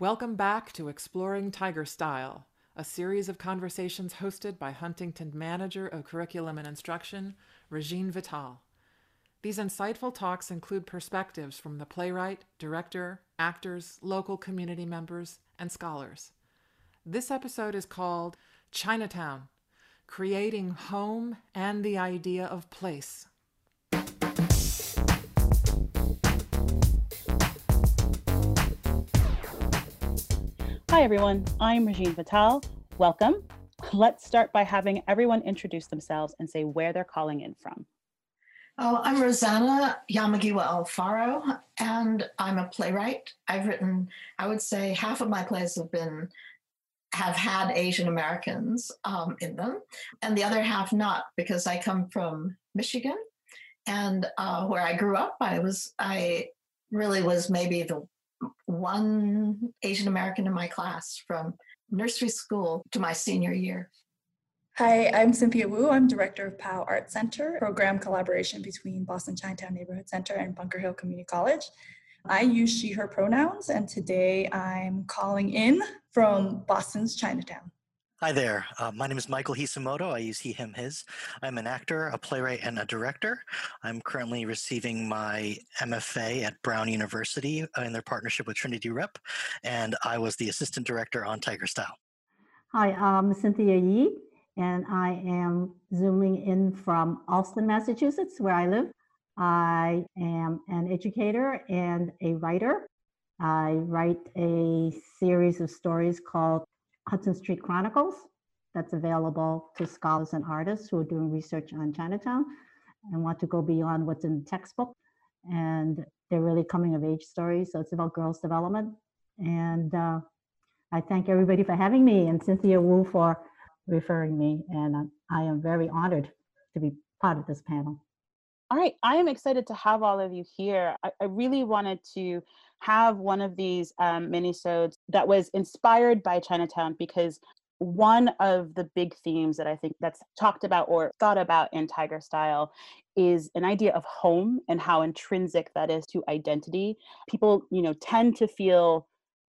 Welcome back to Exploring Tiger Style, a series of conversations hosted by Huntington Manager of Curriculum and Instruction, Regine Vital. These insightful talks include perspectives from the playwright, director, actors, local community members, and scholars. This episode is called Chinatown Creating Home and the Idea of Place. Hi, everyone. I'm Regine Vital. Welcome. Let's start by having everyone introduce themselves and say where they're calling in from. Oh, I'm Rosanna Yamagiwa Alfaro, and I'm a playwright. I've written, I would say, half of my plays have been have had Asian Americans um, in them, and the other half not, because I come from Michigan, and uh, where I grew up, I was I really was maybe the one Asian American in my class from nursery school to my senior year. Hi, I'm Cynthia Wu. I'm director of Pao Art Center, program collaboration between Boston Chinatown Neighborhood Center and Bunker Hill Community College. I use she, her pronouns, and today I'm calling in from Boston's Chinatown. Hi there. Uh, my name is Michael Hisamoto. I use he, him, his. I'm an actor, a playwright, and a director. I'm currently receiving my MFA at Brown University uh, in their partnership with Trinity Rep, and I was the assistant director on Tiger Style. Hi, I'm Cynthia Yee, and I am zooming in from Allston, Massachusetts, where I live. I am an educator and a writer. I write a series of stories called Hudson Street Chronicles that's available to scholars and artists who are doing research on Chinatown and want to go beyond what's in the textbook. And they're really coming of age stories. So it's about girls' development. And uh, I thank everybody for having me and Cynthia Wu for referring me. And uh, I am very honored to be part of this panel. All right, I am excited to have all of you here. I, I really wanted to have one of these um, minisodes that was inspired by Chinatown because one of the big themes that I think that's talked about or thought about in Tiger Style is an idea of home and how intrinsic that is to identity. People, you know, tend to feel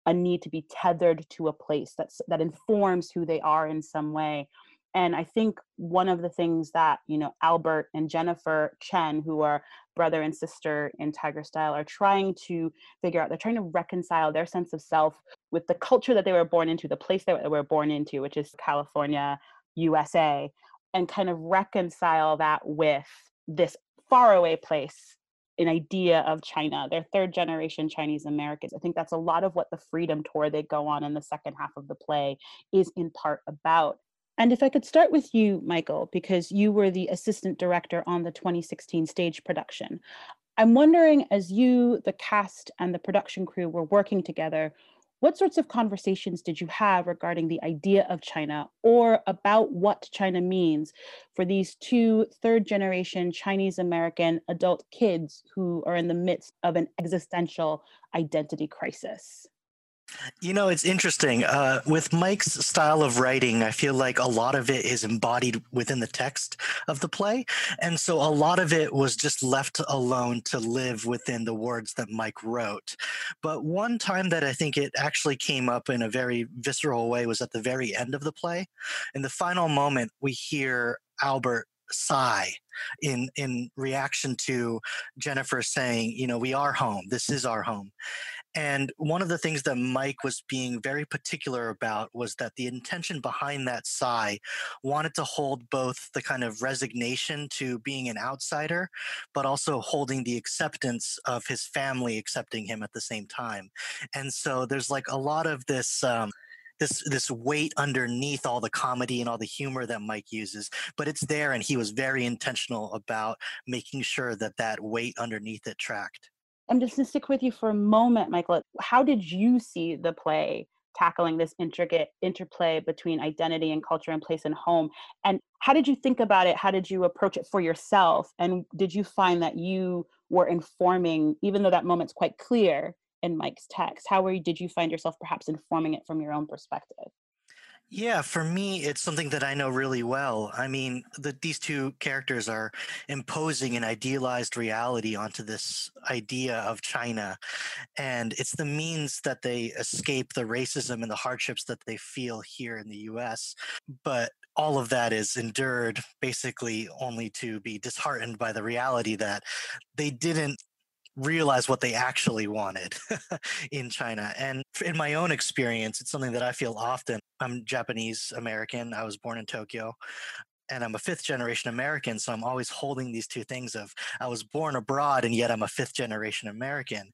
a need to be tethered to a place that's that informs who they are in some way and i think one of the things that you know albert and jennifer chen who are brother and sister in tiger style are trying to figure out they're trying to reconcile their sense of self with the culture that they were born into the place that they were born into which is california usa and kind of reconcile that with this faraway place an idea of China. They're third generation Chinese Americans. I think that's a lot of what the Freedom Tour they go on in the second half of the play is in part about. And if I could start with you, Michael, because you were the assistant director on the 2016 stage production. I'm wondering, as you, the cast, and the production crew were working together, what sorts of conversations did you have regarding the idea of China or about what China means for these two third generation Chinese American adult kids who are in the midst of an existential identity crisis? You know, it's interesting. Uh, with Mike's style of writing, I feel like a lot of it is embodied within the text of the play. And so a lot of it was just left alone to live within the words that Mike wrote. But one time that I think it actually came up in a very visceral way was at the very end of the play. In the final moment, we hear Albert sigh in in reaction to Jennifer saying, you know, we are home. This is our home. And one of the things that Mike was being very particular about was that the intention behind that sigh wanted to hold both the kind of resignation to being an outsider, but also holding the acceptance of his family accepting him at the same time. And so there's like a lot of this. Um, this this weight underneath all the comedy and all the humor that Mike uses, but it's there, and he was very intentional about making sure that that weight underneath it tracked. I'm just going to stick with you for a moment, Michael. How did you see the play tackling this intricate interplay between identity and culture and place and home? And how did you think about it? How did you approach it for yourself? And did you find that you were informing, even though that moment's quite clear in Mike's text, how were you, did you find yourself perhaps informing it from your own perspective? Yeah, for me, it's something that I know really well. I mean, the, these two characters are imposing an idealized reality onto this idea of China. And it's the means that they escape the racism and the hardships that they feel here in the US. But all of that is endured basically only to be disheartened by the reality that they didn't realize what they actually wanted in China. And in my own experience, it's something that I feel often. I'm Japanese American. I was born in Tokyo and I'm a fifth generation American. So I'm always holding these two things of I was born abroad and yet I'm a fifth generation American.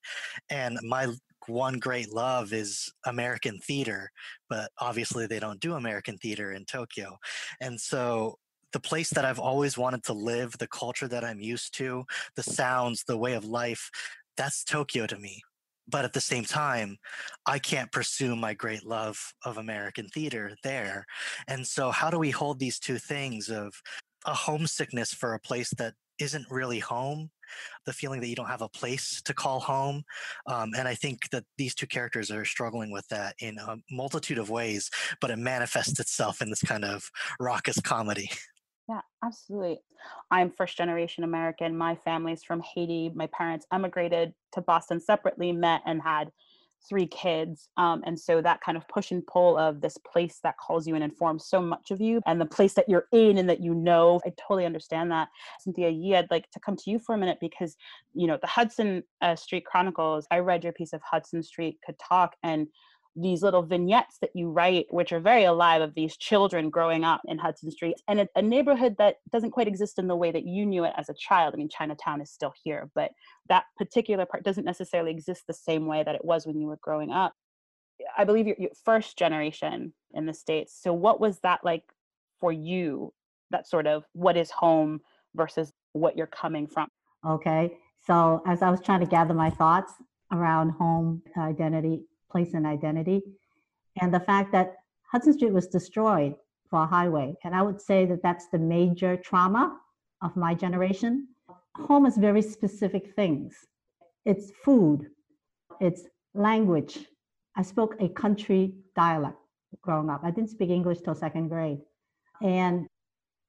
And my one great love is American theater, but obviously they don't do American theater in Tokyo. And so the place that I've always wanted to live, the culture that I'm used to, the sounds, the way of life, that's Tokyo to me. But at the same time, I can't pursue my great love of American theater there. And so, how do we hold these two things of a homesickness for a place that isn't really home, the feeling that you don't have a place to call home. Um, and I think that these two characters are struggling with that in a multitude of ways, but it manifests itself in this kind of raucous comedy. Yeah, absolutely. I'm first generation American. My family's from Haiti. My parents emigrated to Boston separately, met and had three kids. Um, and so that kind of push and pull of this place that calls you and informs so much of you and the place that you're in and that you know, I totally understand that. Cynthia Yee, I'd like to come to you for a minute because, you know, the Hudson uh, Street Chronicles, I read your piece of Hudson Street Could Talk and these little vignettes that you write, which are very alive of these children growing up in Hudson Street and a, a, neighborhood that doesn't quite exist in the way that you knew it as a child. I mean, Chinatown is still here, but that particular part doesn't necessarily exist the same way that it was when you were growing up. I believe you're, you're first generation in the States. So, what was that like for you? That sort of what is home versus what you're coming from? Okay. So, as I was trying to gather my thoughts around home identity, place and identity. And the fact that Hudson Street was destroyed for a highway. And I would say that that's the major trauma of my generation. Home is very specific things. It's food, it's language. I spoke a country dialect growing up. I didn't speak English till second grade. And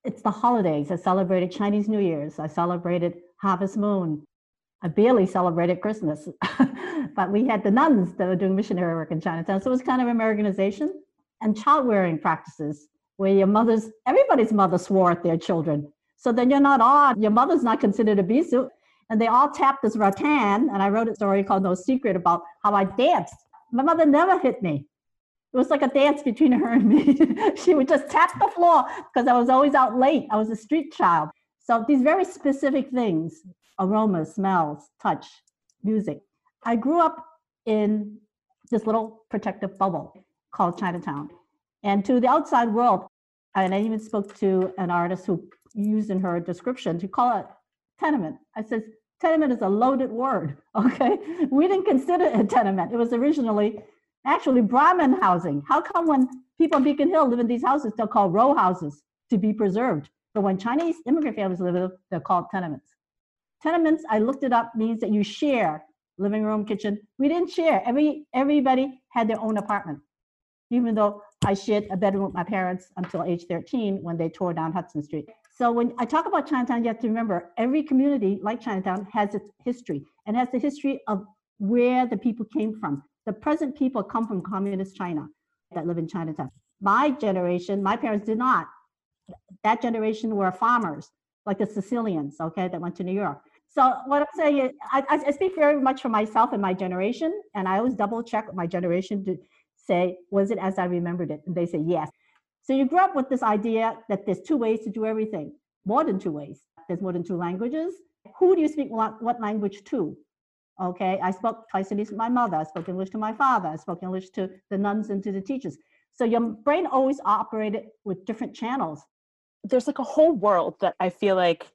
it's the holidays. I celebrated Chinese New Year's. I celebrated Harvest Moon. I barely celebrated Christmas, but we had the nuns that were doing missionary work in Chinatown. So it was kind of Americanization and child rearing practices where your mother's, everybody's mother swore at their children. So then you're not odd. Your mother's not considered a bisu. And they all tapped this rattan. And I wrote a story called No Secret about how I danced. My mother never hit me. It was like a dance between her and me. she would just tap the floor because I was always out late. I was a street child. So these very specific things aromas, smells, touch, music. I grew up in this little protective bubble called Chinatown. And to the outside world, and I even spoke to an artist who used in her description to call it tenement. I said, tenement is a loaded word, okay? We didn't consider it a tenement. It was originally actually Brahmin housing. How come when people in Beacon Hill live in these houses, they're called row houses to be preserved? But when Chinese immigrant families live in they're called tenements. Tenements, I looked it up, means that you share living room, kitchen. We didn't share. Every everybody had their own apartment. Even though I shared a bedroom with my parents until age 13 when they tore down Hudson Street. So when I talk about Chinatown, you have to remember every community like Chinatown has its history and has the history of where the people came from. The present people come from communist China that live in Chinatown. My generation, my parents did not. That generation were farmers, like the Sicilians, okay, that went to New York. So what I'm saying is, I, I speak very much for myself and my generation, and I always double check my generation to say, was it as I remembered it? And they say yes. So you grew up with this idea that there's two ways to do everything, more than two ways. There's more than two languages. Who do you speak what, language to? Okay, I spoke Toisanese to my mother. I spoke English to my father. I spoke English to the nuns and to the teachers. So your brain always operated with different channels. There's like a whole world that I feel like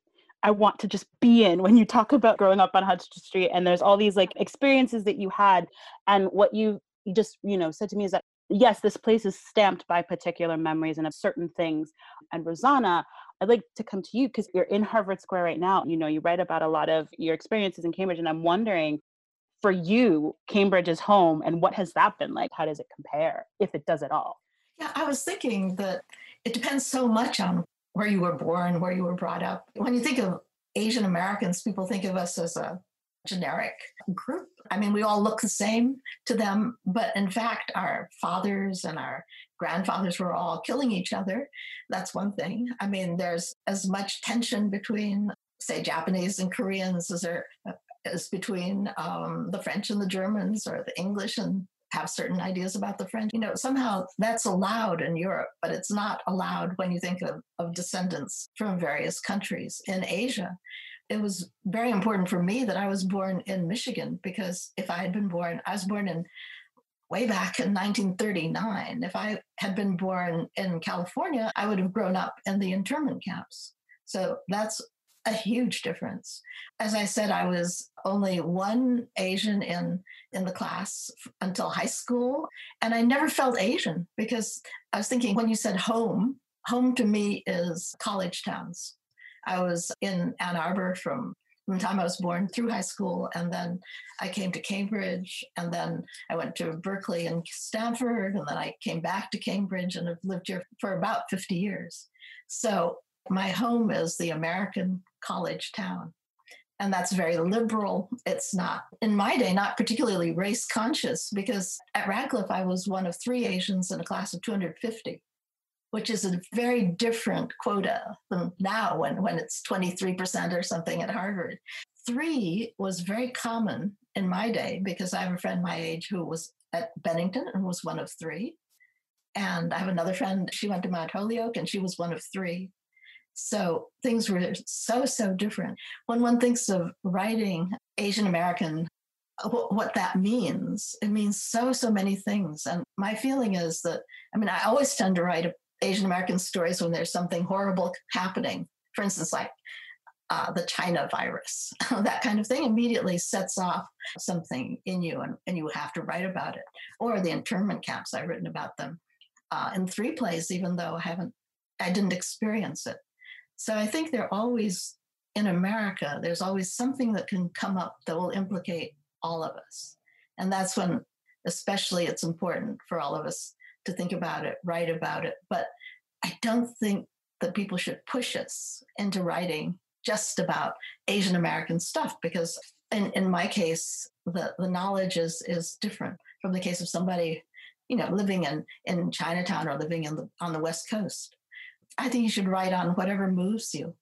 I want to just be in when you talk about growing up on Hudson Street and there's all these like experiences that you had and what you, just you know said to me is that yes this place is stamped by particular memories and of certain things and Rosanna I'd like to come to you because you're in Harvard Square right now you know you write about a lot of your experiences in Cambridge and I'm wondering for you Cambridge is home and what has that been like? How does it compare if it does at all? Yeah, I was thinking that it depends so much on where you were born, where you were brought up. When you think of Asian Americans, people think of us as a generic group. I mean, we all look the same to them, but in fact, our fathers and our grandfathers were all killing each other. That's one thing. I mean, there's as much tension between, say, Japanese and Koreans as there is between um, the French and the Germans or the English and have certain ideas about the French. You know, somehow that's allowed in Europe, but it's not allowed when you think of, of descendants from various countries in Asia. It was very important for me that I was born in Michigan because if I had been born, I was born in way back in 1939. If I had been born in California, I would have grown up in the internment camps. So that's a huge difference. As I said, I was only one Asian in in the class until high school, and I never felt Asian because I was thinking when you said home, home to me is college towns. I was in Ann Arbor from from the time I was born through high school, and then I came to Cambridge, and then I went to Berkeley and Stanford, and then I came back to Cambridge and have lived here for about 50 years. So my home is the American college town. And that's very liberal. It's not, in my day, not particularly race conscious because at Radcliffe, I was one of three Asians in a class of 250, which is a very different quota than now when, when it's 23% or something at Harvard. Three was very common in my day because I have a friend my age who was at Bennington and was one of three. And I have another friend, she went to Mount Holyoke and she was one of three. So things were so, so different. When one thinks of writing Asian American, what that means, it means so, so many things. And my feeling is that, I mean, I always tend to write Asian American stories when there's something horrible happening. For instance, like uh, the China virus, that kind of thing immediately sets off something in you and, and you have to write about it. Or the internment camps, I've written about them uh, in three plays, even though I haven't, I didn't experience it. So I think they're always in America, there's always something that can come up that will implicate all of us. And that's when, especially, it's important for all of us to think about it, write about it. But I don't think that people should push us into writing just about Asian American stuff because in, in my case, the, the knowledge is, is different from the case of somebody, you know, living in, in Chinatown or living in the, on the West Coast. I think you should write on whatever moves you.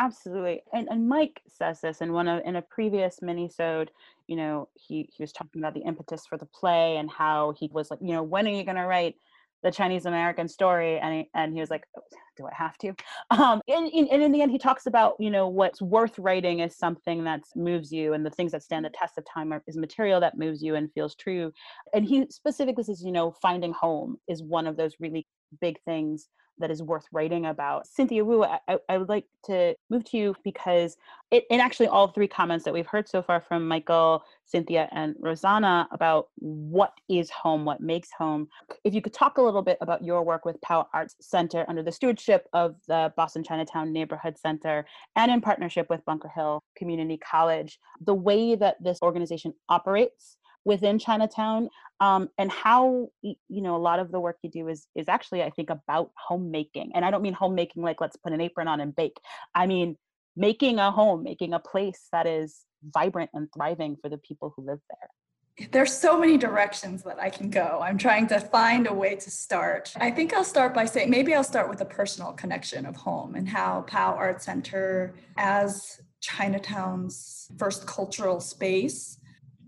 Absolutely. And and Mike says this in one of in a previous minisode, you know, he he was talking about the impetus for the play and how he was like, you know, when are you gonna write the Chinese American story? And he, and he was like, oh, do I have to? Um, and, and in the end, he talks about, you know, what's worth writing is something that moves you, and the things that stand the test of time are, is material that moves you and feels true. And he specifically says, you know, finding home is one of those really big things that is worth writing about. Cynthia Wu, I, I would like to move to you because it, in actually all three comments that we've heard so far from Michael, Cynthia, and Rosanna about what is home, what makes home. If you could talk a little bit about your work with Pao Arts Center under the stewardship of the Boston Chinatown Neighborhood Center and in partnership with Bunker Hill Community College, the way that this organization operates within Chinatown, um, and how you know a lot of the work you do is is actually I think about homemaking, and I don't mean homemaking like let's put an apron on and bake. I mean making a home, making a place that is vibrant and thriving for the people who live there there's so many directions that I can go. I'm trying to find a way to start. I think I'll start by saying maybe I'll start with a personal connection of home and how Pao Art Center, as Chinatown's first cultural space,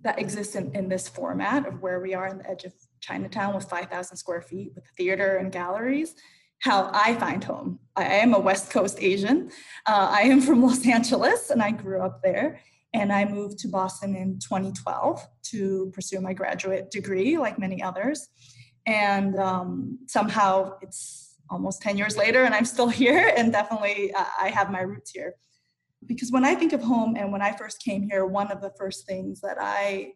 that exists in, in this format of where we are in the edge of Chinatown with 5,000 square feet with theater and galleries, how I find home. I am a West Coast Asian. Uh, I am from Los Angeles and I grew up there. And I moved to Boston in 2012 to pursue my graduate degree, like many others. And um, somehow it's almost 10 years later and I'm still here and definitely uh, I have my roots here because when I think of home and when I first came here, one of the first things that I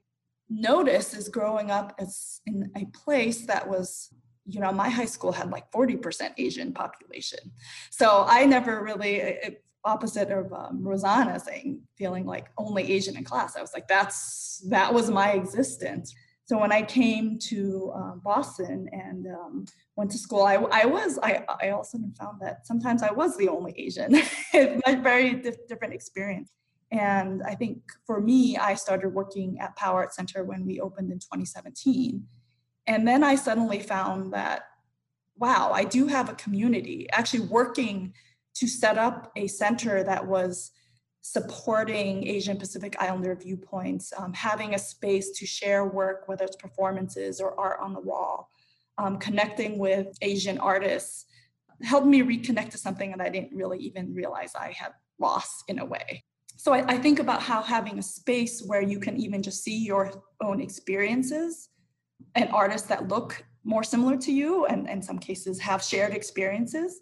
noticed is growing up as in a place that was you know my high school had like 40% asian population. So i never really opposite of um, rosanna saying feeling like only asian in class i was like that's that was my existence So when I came to um, Boston and um, went to school, I, I was, I, I also found that sometimes I was the only Asian. a very dif- different experience. And I think for me, I started working at Power Art Center when we opened in 2017. And then I suddenly found that, wow, I do have a community actually working to set up a center that was supporting Asian Pacific Islander viewpoints, um, having a space to share work, whether it's performances or art on the wall, um, connecting with Asian artists, helped me reconnect to something that I didn't really even realize I had lost in a way. So I, I think about how having a space where you can even just see your own experiences and artists that look more similar to you and in some cases have shared experiences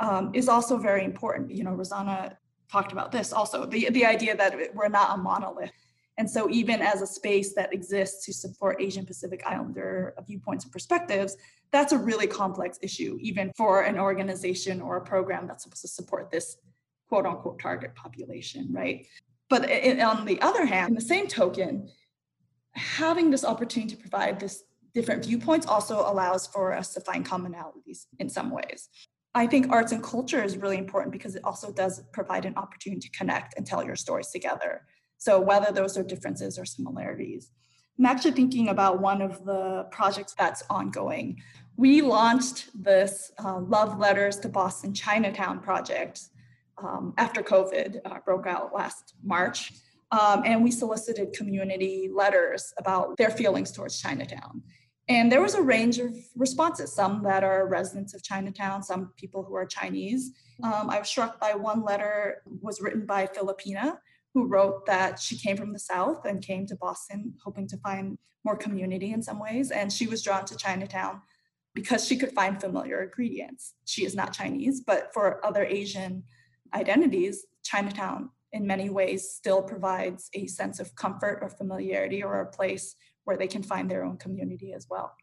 um, is also very important. You know, Rosanna talked about this also the, the idea that we're not a monolith. And so, even as a space that exists to support Asian Pacific Islander viewpoints and perspectives, that's a really complex issue, even for an organization or a program that's supposed to support this quote unquote target population, right? But it, on the other hand, in the same token, having this opportunity to provide this different viewpoints also allows for us to find commonalities in some ways. I think arts and culture is really important because it also does provide an opportunity to connect and tell your stories together. So whether those are differences or similarities. I'm actually thinking about one of the projects that's ongoing. We launched this uh, Love Letters to Boston Chinatown project um, after COVID uh, broke out last March. Um, and we solicited community letters about their feelings towards Chinatown. And there was a range of responses, some that are residents of Chinatown, some people who are Chinese. Um, I was struck by one letter was written by Filipina, who wrote that she came from the South and came to Boston hoping to find more community in some ways. And she was drawn to Chinatown because she could find familiar ingredients. She is not Chinese, but for other Asian identities, Chinatown in many ways still provides a sense of comfort or familiarity or a place where they can find their own community as well.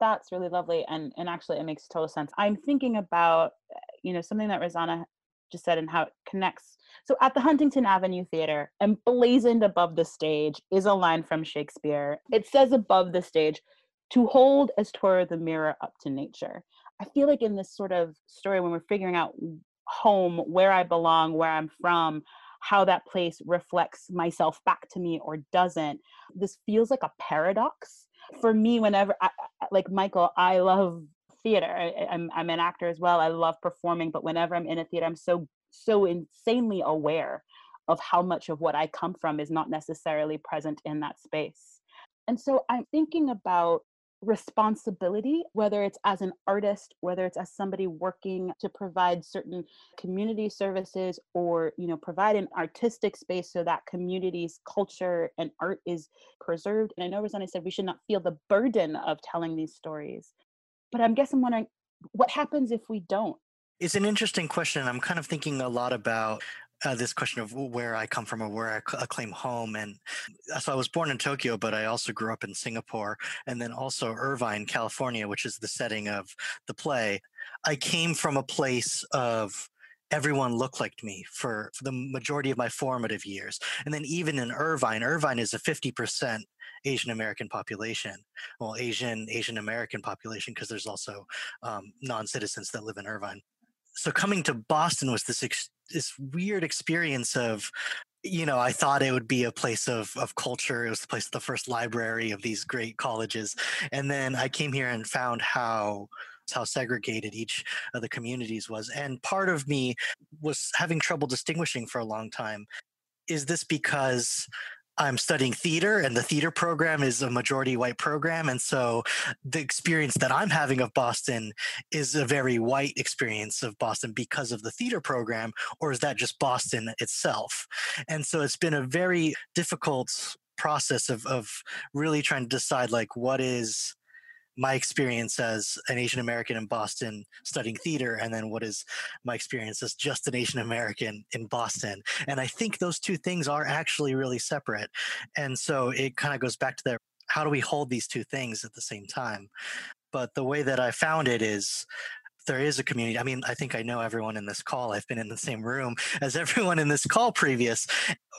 That's really lovely and and actually it makes total sense. I'm thinking about eh, you know something that rosanna just said and how it connects. So at the huntington avenue theater emblazoned above the stage is a line from shakespeare. It says above the stage to hold as twere the mirror up to nature. I feel like in this sort of story when we're figuring out home where i belong where i'm from how that place reflects myself back to me or doesn't. This feels like a paradox for me whenever I, like Michael, I love theater. I, I'm, I'm an actor as well. I love performing, but whenever I'm in a theater, I'm so so insanely aware of how much of what I come from is not necessarily present in that space. And so I'm thinking about responsibility, whether it's as an artist, whether it's as somebody working to provide certain community services or, you know, provide an artistic space so that community's culture and art is preserved. And I know Rosanna said we should not feel the burden of telling these stories. But I guess I'm wondering what happens if we don't? It's an interesting question. I'm kind of thinking a lot about uh, this question of where I come from or where I claim home. And uh, so I was born in Tokyo, but I also grew up in Singapore and then also Irvine, California, which is the setting of the play. I came from a place of everyone looked like me for, for the majority of my formative years. And then even in Irvine, Irvine is a 50% Asian American population. Well, Asian, Asian American population, because there's also um, non citizens that live in Irvine so coming to Boston was this ex- this weird experience of you know, I thought it would be a place of of culture. It was the place, of the first library of these great colleges, and then I came here and found how how segregated each of the communities was. And part of me was having trouble distinguishing for a long time. Is this because I'm studying theater, and the theater program is a majority white program. And so the experience that I'm having of Boston is a very white experience of Boston because of the theater program, or is that just Boston itself? And so it's been a very difficult process of, of really trying to decide like what is my experience as an Asian American in Boston studying theater, and then what is my experience as just an Asian American in Boston. And I think those two things are actually really separate. And so it kind of goes back to that how do we hold these two things at the same time? But the way that I found it is there is a community. I mean, I think I know everyone in this call. I've been in the same room as everyone in this call previous.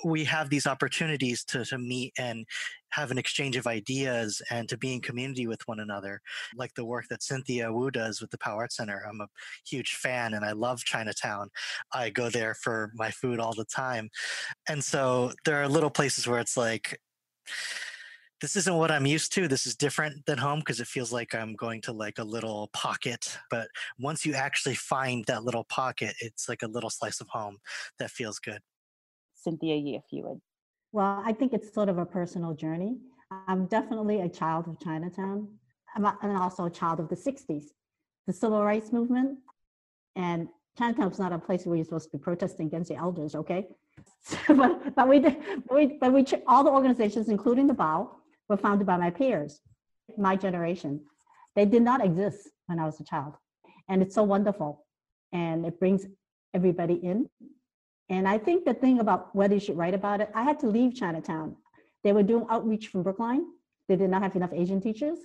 We have these opportunities to, to meet and have an exchange of ideas and to be in community with one another, like the work that Cynthia Wu does with the Pao Art Center. I'm a huge fan and I love Chinatown. I go there for my food all the time. And so there are little places where it's like, this isn't what I'm used to. This is different than home because it feels like I'm going to like a little pocket. But once you actually find that little pocket, it's like a little slice of home that feels good. Cynthia if you would. Well, I think it's sort of a personal journey. I'm definitely a child of Chinatown. I'm, I'm also a child of the 60s, the civil rights movement. And Chinatown's not a place where you're supposed to be protesting against the elders, okay? but, but we did, we, but we, all the organizations, including the Pao, were founded by my peers, my generation. They did not exist when I was a child. And it's so wonderful. And it brings everybody in. And I think the thing about whether you should write about it, I had to leave Chinatown. They were doing outreach from Brookline. They did not have enough Asian teachers.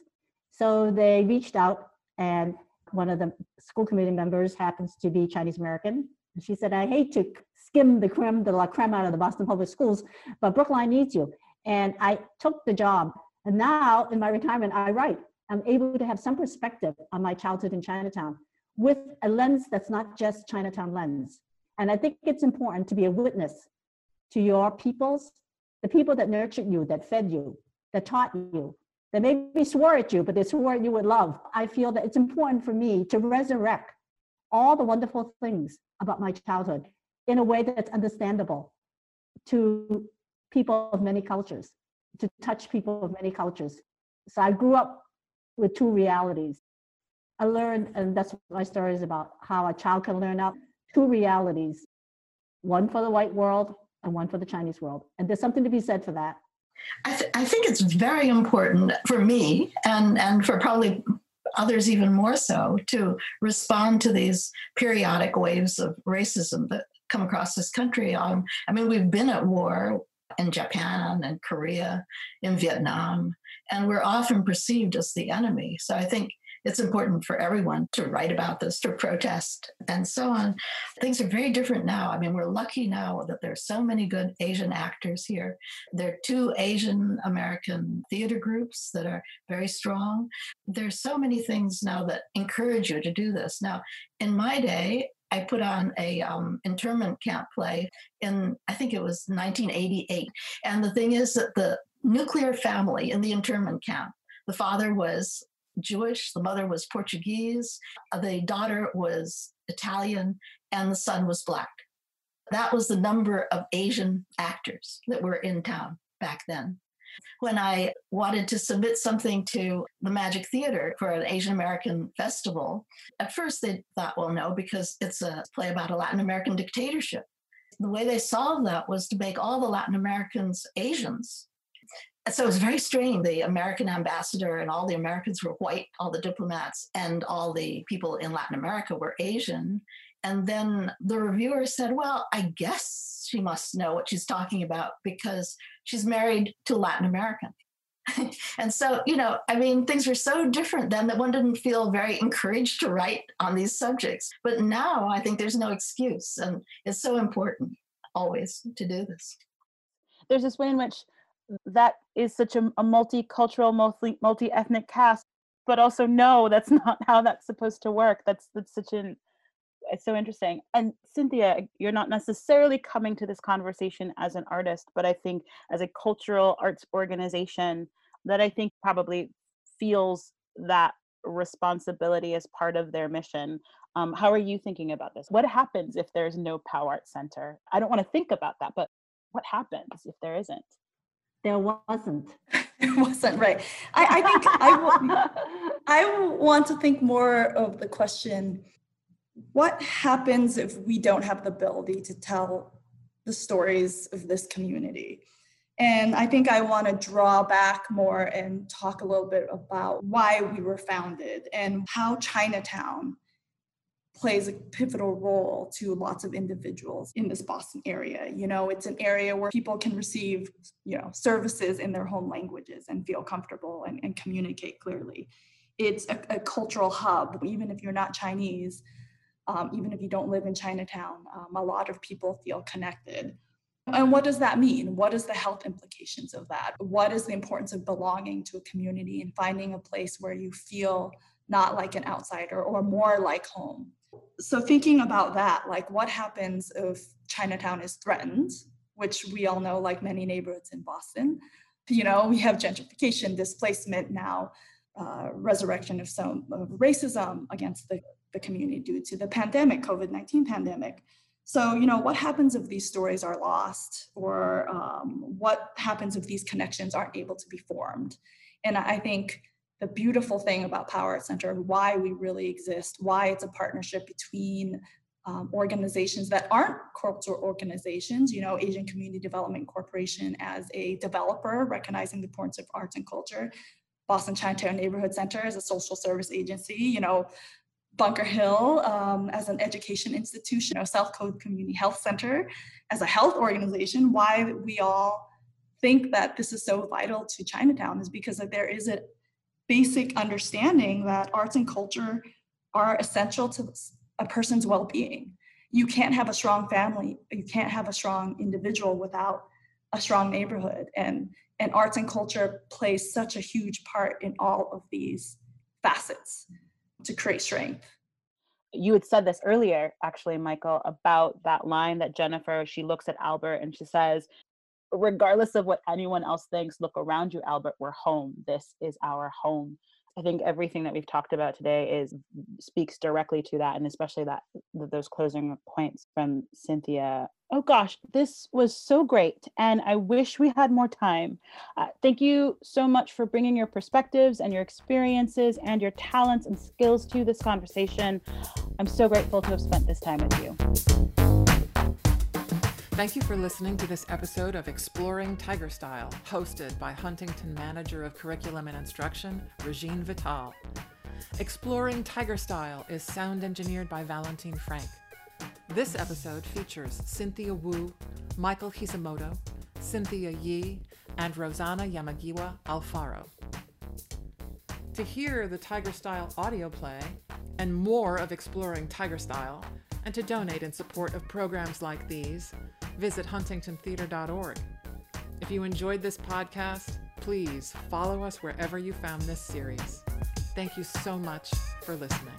So they reached out, and one of the school committee members happens to be Chinese American. And she said, I hate to skim the creme de la creme out of the Boston Public Schools, but Brookline needs you. And I took the job. And now in my retirement, I write. I'm able to have some perspective on my childhood in Chinatown with a lens that's not just Chinatown lens. And I think it's important to be a witness to your peoples, the people that nurtured you, that fed you, that taught you, that maybe swore at you, but they swore at you with love. I feel that it's important for me to resurrect all the wonderful things about my childhood in a way that's understandable to people of many cultures, to touch people of many cultures. So I grew up with two realities. I learned, and that's what my story is about, how a child can learn out two realities, one for the white world and one for the Chinese world. And there's something to be said for that. I, th- I think it's very important for me and, and for probably others even more so to respond to these periodic waves of racism that come across this country. Um, I mean, we've been at war in Japan and Korea, in Vietnam, and we're often perceived as the enemy. So I think it's important for everyone to write about this, to protest, and so on. Things are very different now. I mean, we're lucky now that there's so many good Asian actors here. There are two Asian American theater groups that are very strong. There's so many things now that encourage you to do this. Now, in my day, I put on a um, internment camp play in I think it was 1988, and the thing is that the nuclear family in the internment camp, the father was Jewish, the mother was Portuguese, uh, the daughter was Italian, and the son was black. That was the number of Asian actors that were in town back then. When I wanted to submit something to the Magic Theater for an Asian American festival, at first they thought, well, no, because it's a play about a Latin American dictatorship. The way they solved that was to make all the Latin Americans Asians so it was very strange. The American ambassador and all the Americans were white, all the diplomats and all the people in Latin America were Asian. And then the reviewer said, Well, I guess she must know what she's talking about because she's married to Latin American. and so, you know, I mean, things were so different then that one didn't feel very encouraged to write on these subjects. But now I think there's no excuse. And it's so important always to do this. There's this way in which that is such a, a multicultural, multi multi ethnic cast, but also no, that's not how that's supposed to work. That's that's such an it's so interesting. And Cynthia, you're not necessarily coming to this conversation as an artist, but I think as a cultural arts organization that I think probably feels that responsibility as part of their mission. Um, how are you thinking about this? What happens if there's no Pao Art Center? I don't want to think about that, but what happens if there isn't? there wasn't. it wasn't right. I, think I think I, w- I want to think more of the question what happens if we don't have the ability to tell the stories of this community? And I think I want to draw back more and talk a little bit about why we were founded and how Chinatown plays a pivotal role to lots of individuals in this Boston area. You know, it's an area where people can receive, you know, services in their home languages and feel comfortable and, and communicate clearly. it's a, a cultural hub, even if you're not Chinese, um, even if you don't live in Chinatown, um, a lot of people feel connected. And what does that mean? What is the health implications of that? What is the importance of belonging to a community and finding a place where you feel not like an outsider or more like home? So, thinking about that, like what happens if Chinatown is threatened, which we all know, like many neighborhoods in Boston, you know, we have gentrification, displacement now, uh, resurrection of some of racism against the, the community due to the pandemic, COVID 19 pandemic. So, you know, what happens if these stories are lost, or um, what happens if these connections aren't able to be formed? And I think the beautiful thing about Power Art Center, why we really exist, why it's a partnership between um, organizations that aren't cultural organizations, you know, Asian Community Development Corporation as a developer, recognizing the importance of arts and culture, Boston Chinatown Neighborhood Center as a social service agency, you know, Bunker Hill um, as an education institution, know, South Cove Community Health Center as a health organization, why we all think that this is so vital to Chinatown is because that there is a basic understanding that arts and culture are essential to a person's well-being. You can't have a strong family, you can't have a strong individual without a strong neighborhood. And, and arts and culture plays such a huge part in all of these facets to create strength. You had said this earlier, actually, Michael, about that line that Jennifer, she looks at Albert and she says, regardless of what anyone else thinks, look around you, Albert, we're home. This is our home. I think everything that we've talked about today is speaks directly to that, and especially that those closing points from Cynthia. Oh gosh, this was so great, and I wish we had more time. Uh, thank you so much for bringing your perspectives and your experiences and your talents and skills to this conversation. I'm so grateful to have spent this time with you. Thank you for listening to this episode of Exploring Tiger Style, hosted by Huntington Manager of Curriculum and Instruction, Regine Vital. Exploring Tiger Style is sound engineered by Valentine Frank. This episode features Cynthia Wu, Michael Hisamoto, Cynthia Yee, and Rosanna Yamagiwa Alfaro. To hear the Tiger Style audio play and more of Exploring Tiger Style, and to donate in support of programs like these, visit huntingtontheater.org. If you enjoyed this podcast, please follow us wherever you found this series. Thank you so much for listening.